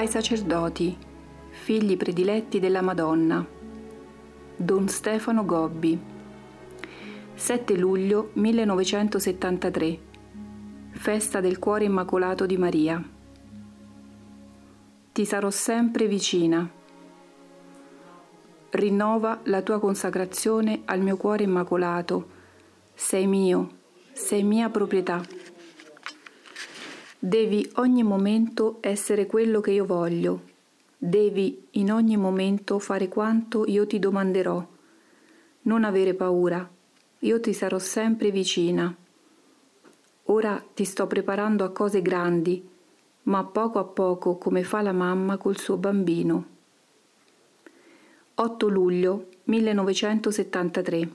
ai sacerdoti, figli prediletti della Madonna. Don Stefano Gobbi. 7 luglio 1973. Festa del Cuore Immacolato di Maria. Ti sarò sempre vicina. Rinnova la tua consacrazione al mio cuore immacolato. Sei mio, sei mia proprietà. Devi ogni momento essere quello che io voglio. Devi in ogni momento fare quanto io ti domanderò. Non avere paura, io ti sarò sempre vicina. Ora ti sto preparando a cose grandi, ma poco a poco come fa la mamma col suo bambino. 8 luglio 1973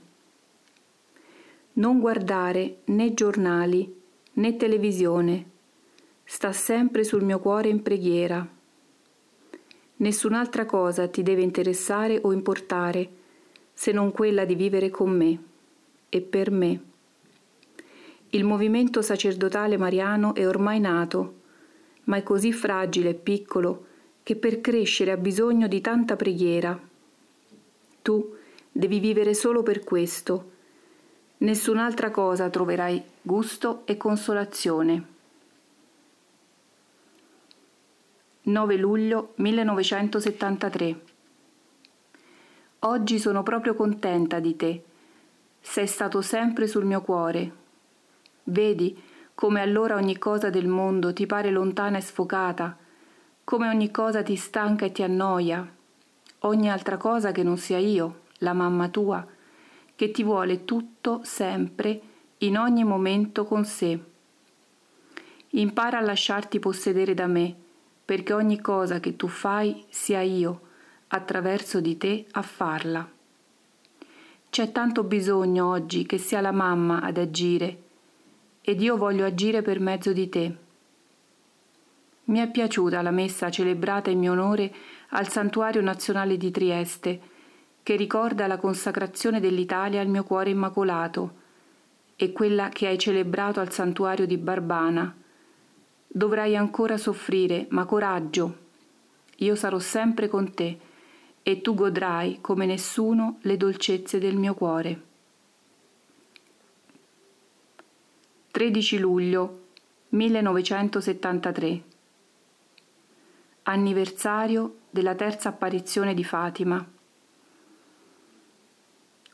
Non guardare né giornali né televisione sta sempre sul mio cuore in preghiera. Nessun'altra cosa ti deve interessare o importare se non quella di vivere con me e per me. Il movimento sacerdotale mariano è ormai nato, ma è così fragile e piccolo che per crescere ha bisogno di tanta preghiera. Tu devi vivere solo per questo. Nessun'altra cosa troverai gusto e consolazione. 9 luglio 1973 Oggi sono proprio contenta di te. Sei stato sempre sul mio cuore. Vedi come allora ogni cosa del mondo ti pare lontana e sfocata, come ogni cosa ti stanca e ti annoia, ogni altra cosa che non sia io, la mamma tua, che ti vuole tutto sempre, in ogni momento con sé. Impara a lasciarti possedere da me perché ogni cosa che tu fai sia io, attraverso di te, a farla. C'è tanto bisogno oggi che sia la mamma ad agire ed io voglio agire per mezzo di te. Mi è piaciuta la messa celebrata in mio onore al Santuario Nazionale di Trieste, che ricorda la consacrazione dell'Italia al mio cuore immacolato, e quella che hai celebrato al Santuario di Barbana, Dovrai ancora soffrire, ma coraggio. Io sarò sempre con te e tu godrai come nessuno le dolcezze del mio cuore. 13 luglio 1973 Anniversario della terza apparizione di Fatima.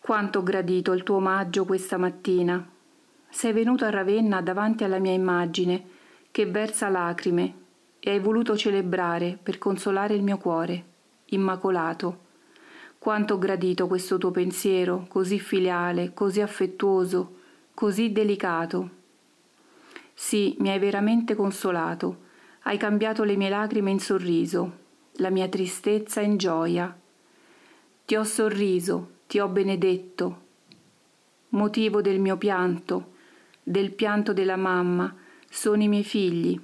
Quanto ho gradito il tuo omaggio questa mattina. Sei venuto a Ravenna davanti alla mia immagine che versa lacrime e hai voluto celebrare per consolare il mio cuore, immacolato. Quanto ho gradito questo tuo pensiero, così filiale, così affettuoso, così delicato. Sì, mi hai veramente consolato, hai cambiato le mie lacrime in sorriso, la mia tristezza in gioia. Ti ho sorriso, ti ho benedetto. Motivo del mio pianto, del pianto della mamma, sono i miei figli,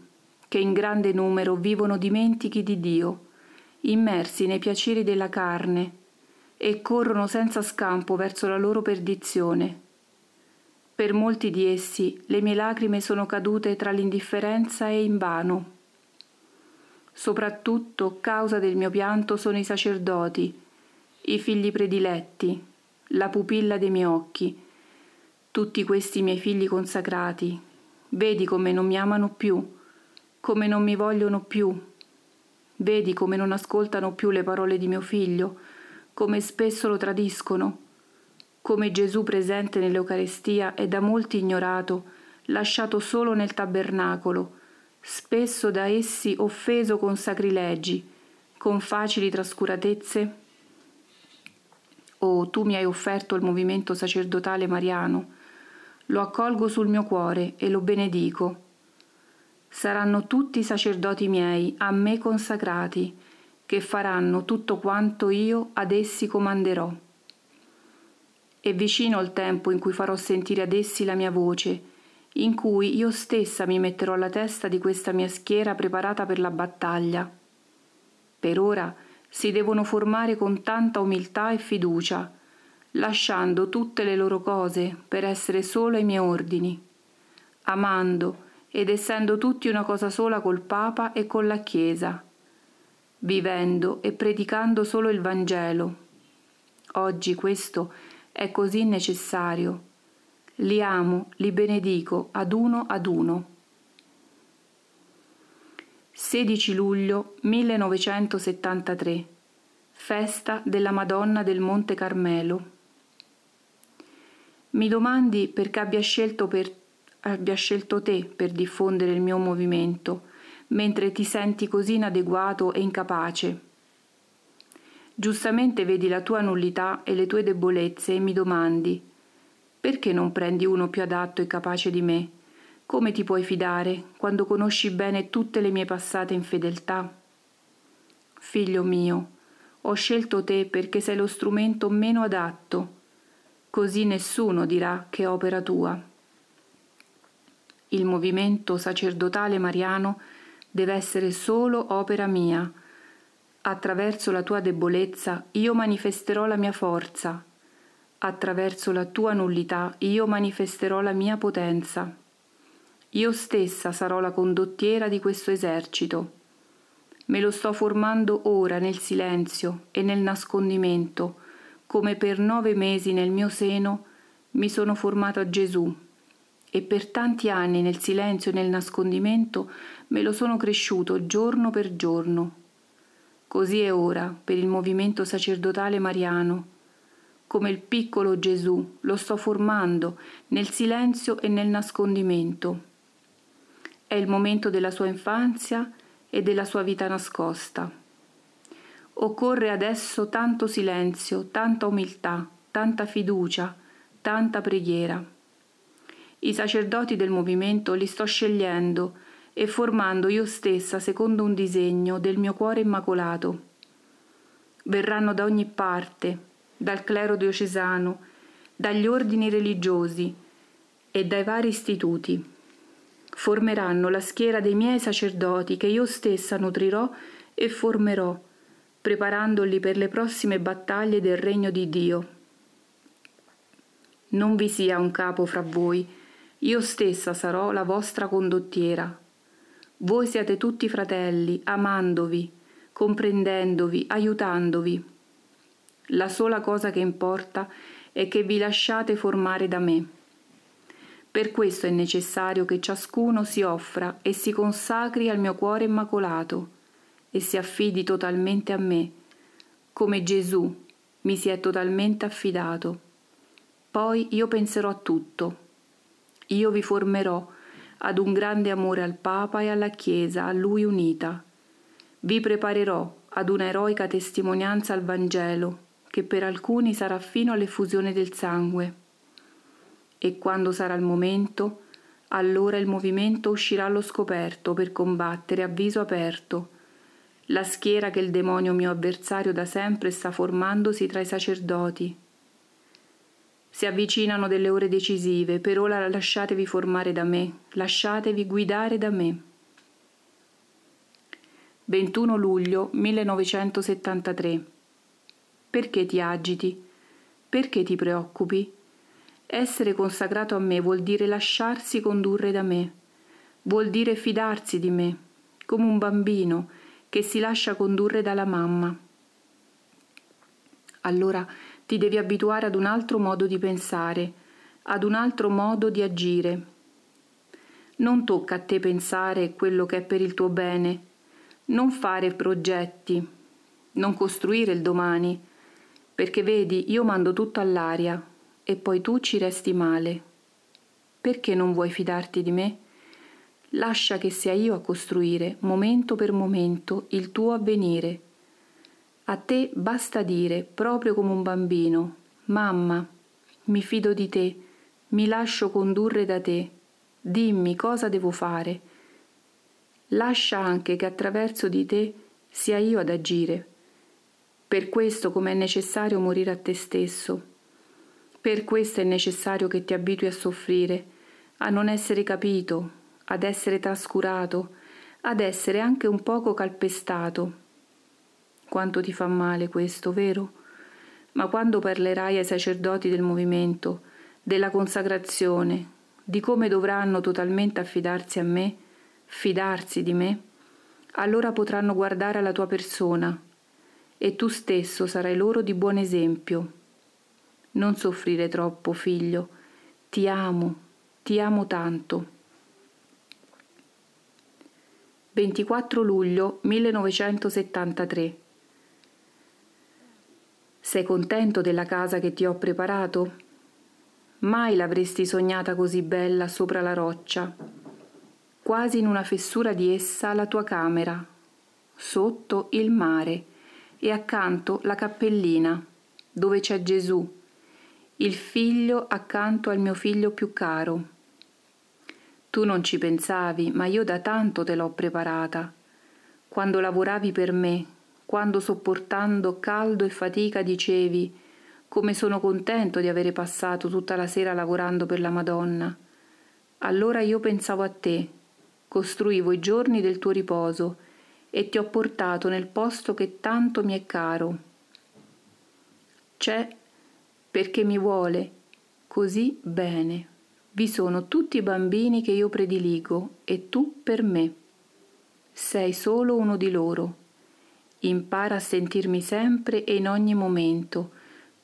che in grande numero vivono dimentichi di Dio, immersi nei piaceri della carne, e corrono senza scampo verso la loro perdizione. Per molti di essi le mie lacrime sono cadute tra l'indifferenza e invano. Soprattutto causa del mio pianto sono i sacerdoti, i figli prediletti, la pupilla dei miei occhi, tutti questi miei figli consacrati, Vedi come non mi amano più, come non mi vogliono più. Vedi come non ascoltano più le parole di mio figlio, come spesso lo tradiscono, come Gesù presente nell'Eucarestia è da molti ignorato, lasciato solo nel tabernacolo, spesso da essi offeso con sacrilegi, con facili trascuratezze? Oh, tu mi hai offerto il movimento sacerdotale mariano, lo accolgo sul mio cuore e lo benedico. Saranno tutti sacerdoti miei, a me consacrati, che faranno tutto quanto io ad essi comanderò. È vicino il tempo in cui farò sentire ad essi la mia voce, in cui io stessa mi metterò alla testa di questa mia schiera preparata per la battaglia. Per ora si devono formare con tanta umiltà e fiducia, lasciando tutte le loro cose per essere solo ai miei ordini, amando ed essendo tutti una cosa sola col Papa e con la Chiesa, vivendo e predicando solo il Vangelo. Oggi questo è così necessario. Li amo, li benedico ad uno ad uno. 16 luglio 1973 Festa della Madonna del Monte Carmelo. Mi domandi perché abbia scelto, per, abbia scelto te per diffondere il mio movimento, mentre ti senti così inadeguato e incapace. Giustamente vedi la tua nullità e le tue debolezze e mi domandi perché non prendi uno più adatto e capace di me? Come ti puoi fidare quando conosci bene tutte le mie passate infedeltà? Figlio mio, ho scelto te perché sei lo strumento meno adatto, così nessuno dirà che opera tua. Il movimento sacerdotale mariano deve essere solo opera mia. Attraverso la tua debolezza io manifesterò la mia forza. Attraverso la tua nullità io manifesterò la mia potenza. Io stessa sarò la condottiera di questo esercito. Me lo sto formando ora nel silenzio e nel nascondimento, come per nove mesi nel mio seno mi sono formato a Gesù e per tanti anni nel silenzio e nel nascondimento me lo sono cresciuto giorno per giorno. Così è ora per il movimento sacerdotale mariano. Come il piccolo Gesù lo sto formando nel silenzio e nel nascondimento. È il momento della sua infanzia e della sua vita nascosta. Occorre adesso tanto silenzio, tanta umiltà, tanta fiducia, tanta preghiera. I sacerdoti del movimento li sto scegliendo e formando io stessa secondo un disegno del mio cuore immacolato. Verranno da ogni parte, dal clero diocesano, dagli ordini religiosi e dai vari istituti formeranno la schiera dei miei sacerdoti che io stessa nutrirò e formerò, preparandoli per le prossime battaglie del regno di Dio. Non vi sia un capo fra voi, io stessa sarò la vostra condottiera. Voi siete tutti fratelli, amandovi, comprendendovi, aiutandovi. La sola cosa che importa è che vi lasciate formare da me. Per questo è necessario che ciascuno si offra e si consacri al mio cuore immacolato e si affidi totalmente a me, come Gesù mi si è totalmente affidato. Poi io penserò a tutto. Io vi formerò ad un grande amore al Papa e alla Chiesa, a Lui unita. Vi preparerò ad una eroica testimonianza al Vangelo, che per alcuni sarà fino all'effusione del sangue e quando sarà il momento, allora il movimento uscirà allo scoperto per combattere a viso aperto. La schiera che il demonio mio avversario da sempre sta formandosi tra i sacerdoti. Si avvicinano delle ore decisive, per ora lasciatevi formare da me, lasciatevi guidare da me. 21 luglio 1973 Perché ti agiti? Perché ti preoccupi? Essere consacrato a me vuol dire lasciarsi condurre da me, vuol dire fidarsi di me, come un bambino che si lascia condurre dalla mamma. Allora ti devi abituare ad un altro modo di pensare, ad un altro modo di agire. Non tocca a te pensare quello che è per il tuo bene, non fare progetti, non costruire il domani, perché vedi, io mando tutto all'aria, e poi tu ci resti male. Perché non vuoi fidarti di me? Lascia che sia io a costruire, momento per momento, il tuo avvenire. A te basta dire, proprio come un bambino, Mamma, mi fido di te, mi lascio condurre da te, dimmi cosa devo fare. Lascia anche che attraverso di te sia io ad agire. Per questo come è necessario morire a te stesso, per questo è necessario che ti abitui a soffrire, a non essere capito, ad essere trascurato, ad essere anche un poco calpestato. Quanto ti fa male questo, vero? Ma quando parlerai ai sacerdoti del movimento, della consacrazione, di come dovranno totalmente affidarsi a me, fidarsi di me, allora potranno guardare alla tua persona e tu stesso sarai loro di buon esempio. Non soffrire troppo, figlio, ti amo, ti amo tanto. 24 luglio 1973 Sei contento della casa che ti ho preparato? Mai l'avresti sognata così bella sopra la roccia. Quasi in una fessura di essa la tua camera, sotto il mare e accanto la cappellina, dove c'è Gesù, il figlio accanto al mio figlio più caro tu non ci pensavi, ma io da tanto te l'ho preparata. Quando lavoravi per me, quando sopportando caldo e fatica dicevi come sono contento di avere passato tutta la sera lavorando per la Madonna. Allora io pensavo a te, costruivo i giorni del tuo riposo e ti ho portato nel posto che tanto mi è caro. C'è perché mi vuole così bene vi sono tutti i bambini che io prediligo e tu per me. Sei solo uno di loro. Impara a sentirmi sempre e in ogni momento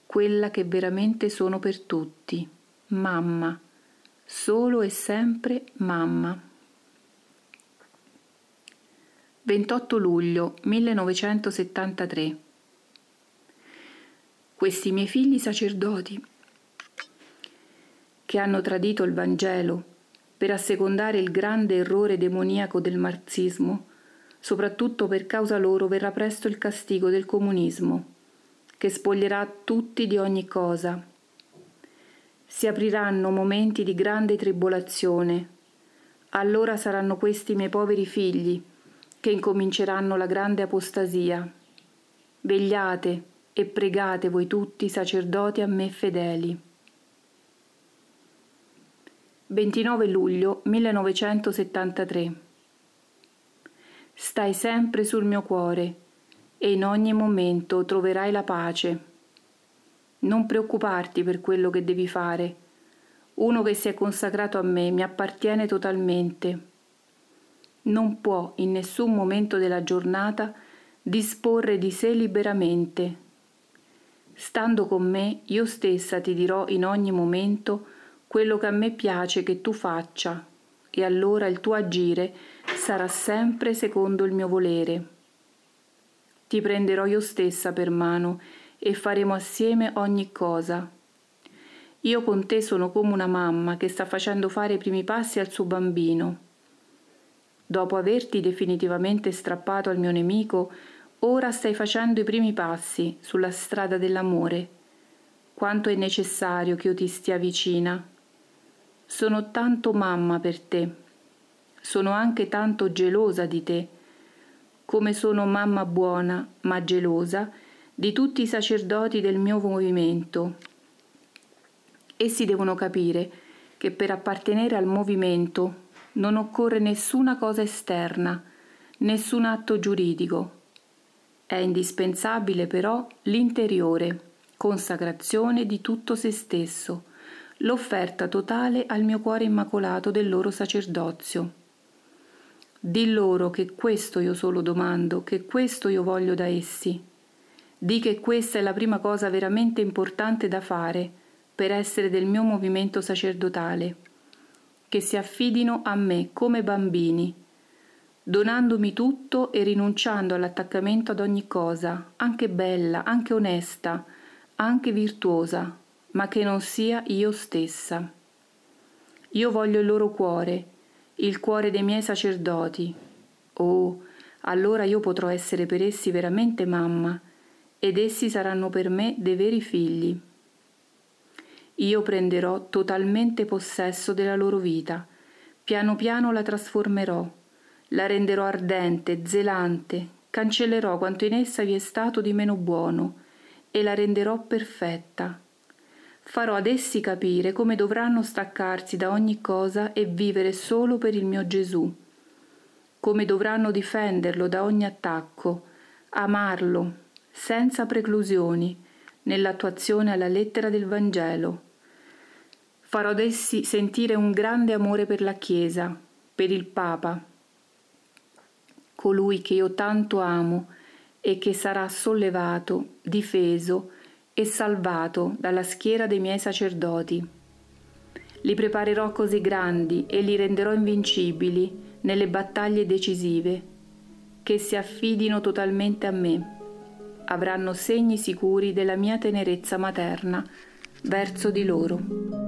quella che veramente sono per tutti, mamma, solo e sempre mamma. 28 luglio 1973 Questi miei figli sacerdoti che hanno tradito il Vangelo per assecondare il grande errore demoniaco del marxismo, soprattutto per causa loro verrà presto il castigo del comunismo, che spoglierà tutti di ogni cosa. Si apriranno momenti di grande tribolazione. Allora saranno questi miei poveri figli che incominceranno la grande apostasia. Vegliate e pregate voi tutti, sacerdoti a me fedeli. 29 luglio 1973 Stai sempre sul mio cuore e in ogni momento troverai la pace. Non preoccuparti per quello che devi fare. Uno che si è consacrato a me mi appartiene totalmente. Non può in nessun momento della giornata disporre di sé liberamente. Stando con me, io stessa ti dirò in ogni momento quello che a me piace che tu faccia, e allora il tuo agire sarà sempre secondo il mio volere. Ti prenderò io stessa per mano e faremo assieme ogni cosa. Io con te sono come una mamma che sta facendo fare i primi passi al suo bambino. Dopo averti definitivamente strappato al mio nemico, ora stai facendo i primi passi sulla strada dell'amore. Quanto è necessario che io ti stia vicina. Sono tanto mamma per te. Sono anche tanto gelosa di te, come sono mamma buona, ma gelosa, di tutti i sacerdoti del mio movimento. Essi devono capire che per appartenere al movimento non occorre nessuna cosa esterna, nessun atto giuridico. È indispensabile però l'interiore, consacrazione di tutto se stesso, l'offerta totale al mio cuore immacolato del loro sacerdozio. Di loro che questo io solo domando, che questo io voglio da essi. Di che questa è la prima cosa veramente importante da fare per essere del mio movimento sacerdotale, che si affidino a me come bambini, donandomi tutto e rinunciando all'attaccamento ad ogni cosa, anche bella, anche onesta, anche virtuosa, ma che non sia io stessa. Io voglio il loro cuore, il cuore dei miei sacerdoti. Oh, allora io potrò essere per essi veramente mamma, ed essi saranno per me dei veri figli. Io prenderò totalmente possesso della loro vita, piano piano la trasformerò, la renderò ardente, zelante, cancellerò quanto in essa vi è stato di meno buono e la renderò perfetta farò ad essi capire come dovranno staccarsi da ogni cosa e vivere solo per il mio Gesù, come dovranno difenderlo da ogni attacco, amarlo senza preclusioni nell'attuazione alla lettera del Vangelo. Farò ad essi sentire un grande amore per la Chiesa, per il Papa. colui che io tanto amo e che sarà sollevato, difeso e salvato dalla schiera dei miei sacerdoti. Li preparerò cose grandi e li renderò invincibili nelle battaglie decisive, che si affidino totalmente a me. Avranno segni sicuri della mia tenerezza materna verso di loro.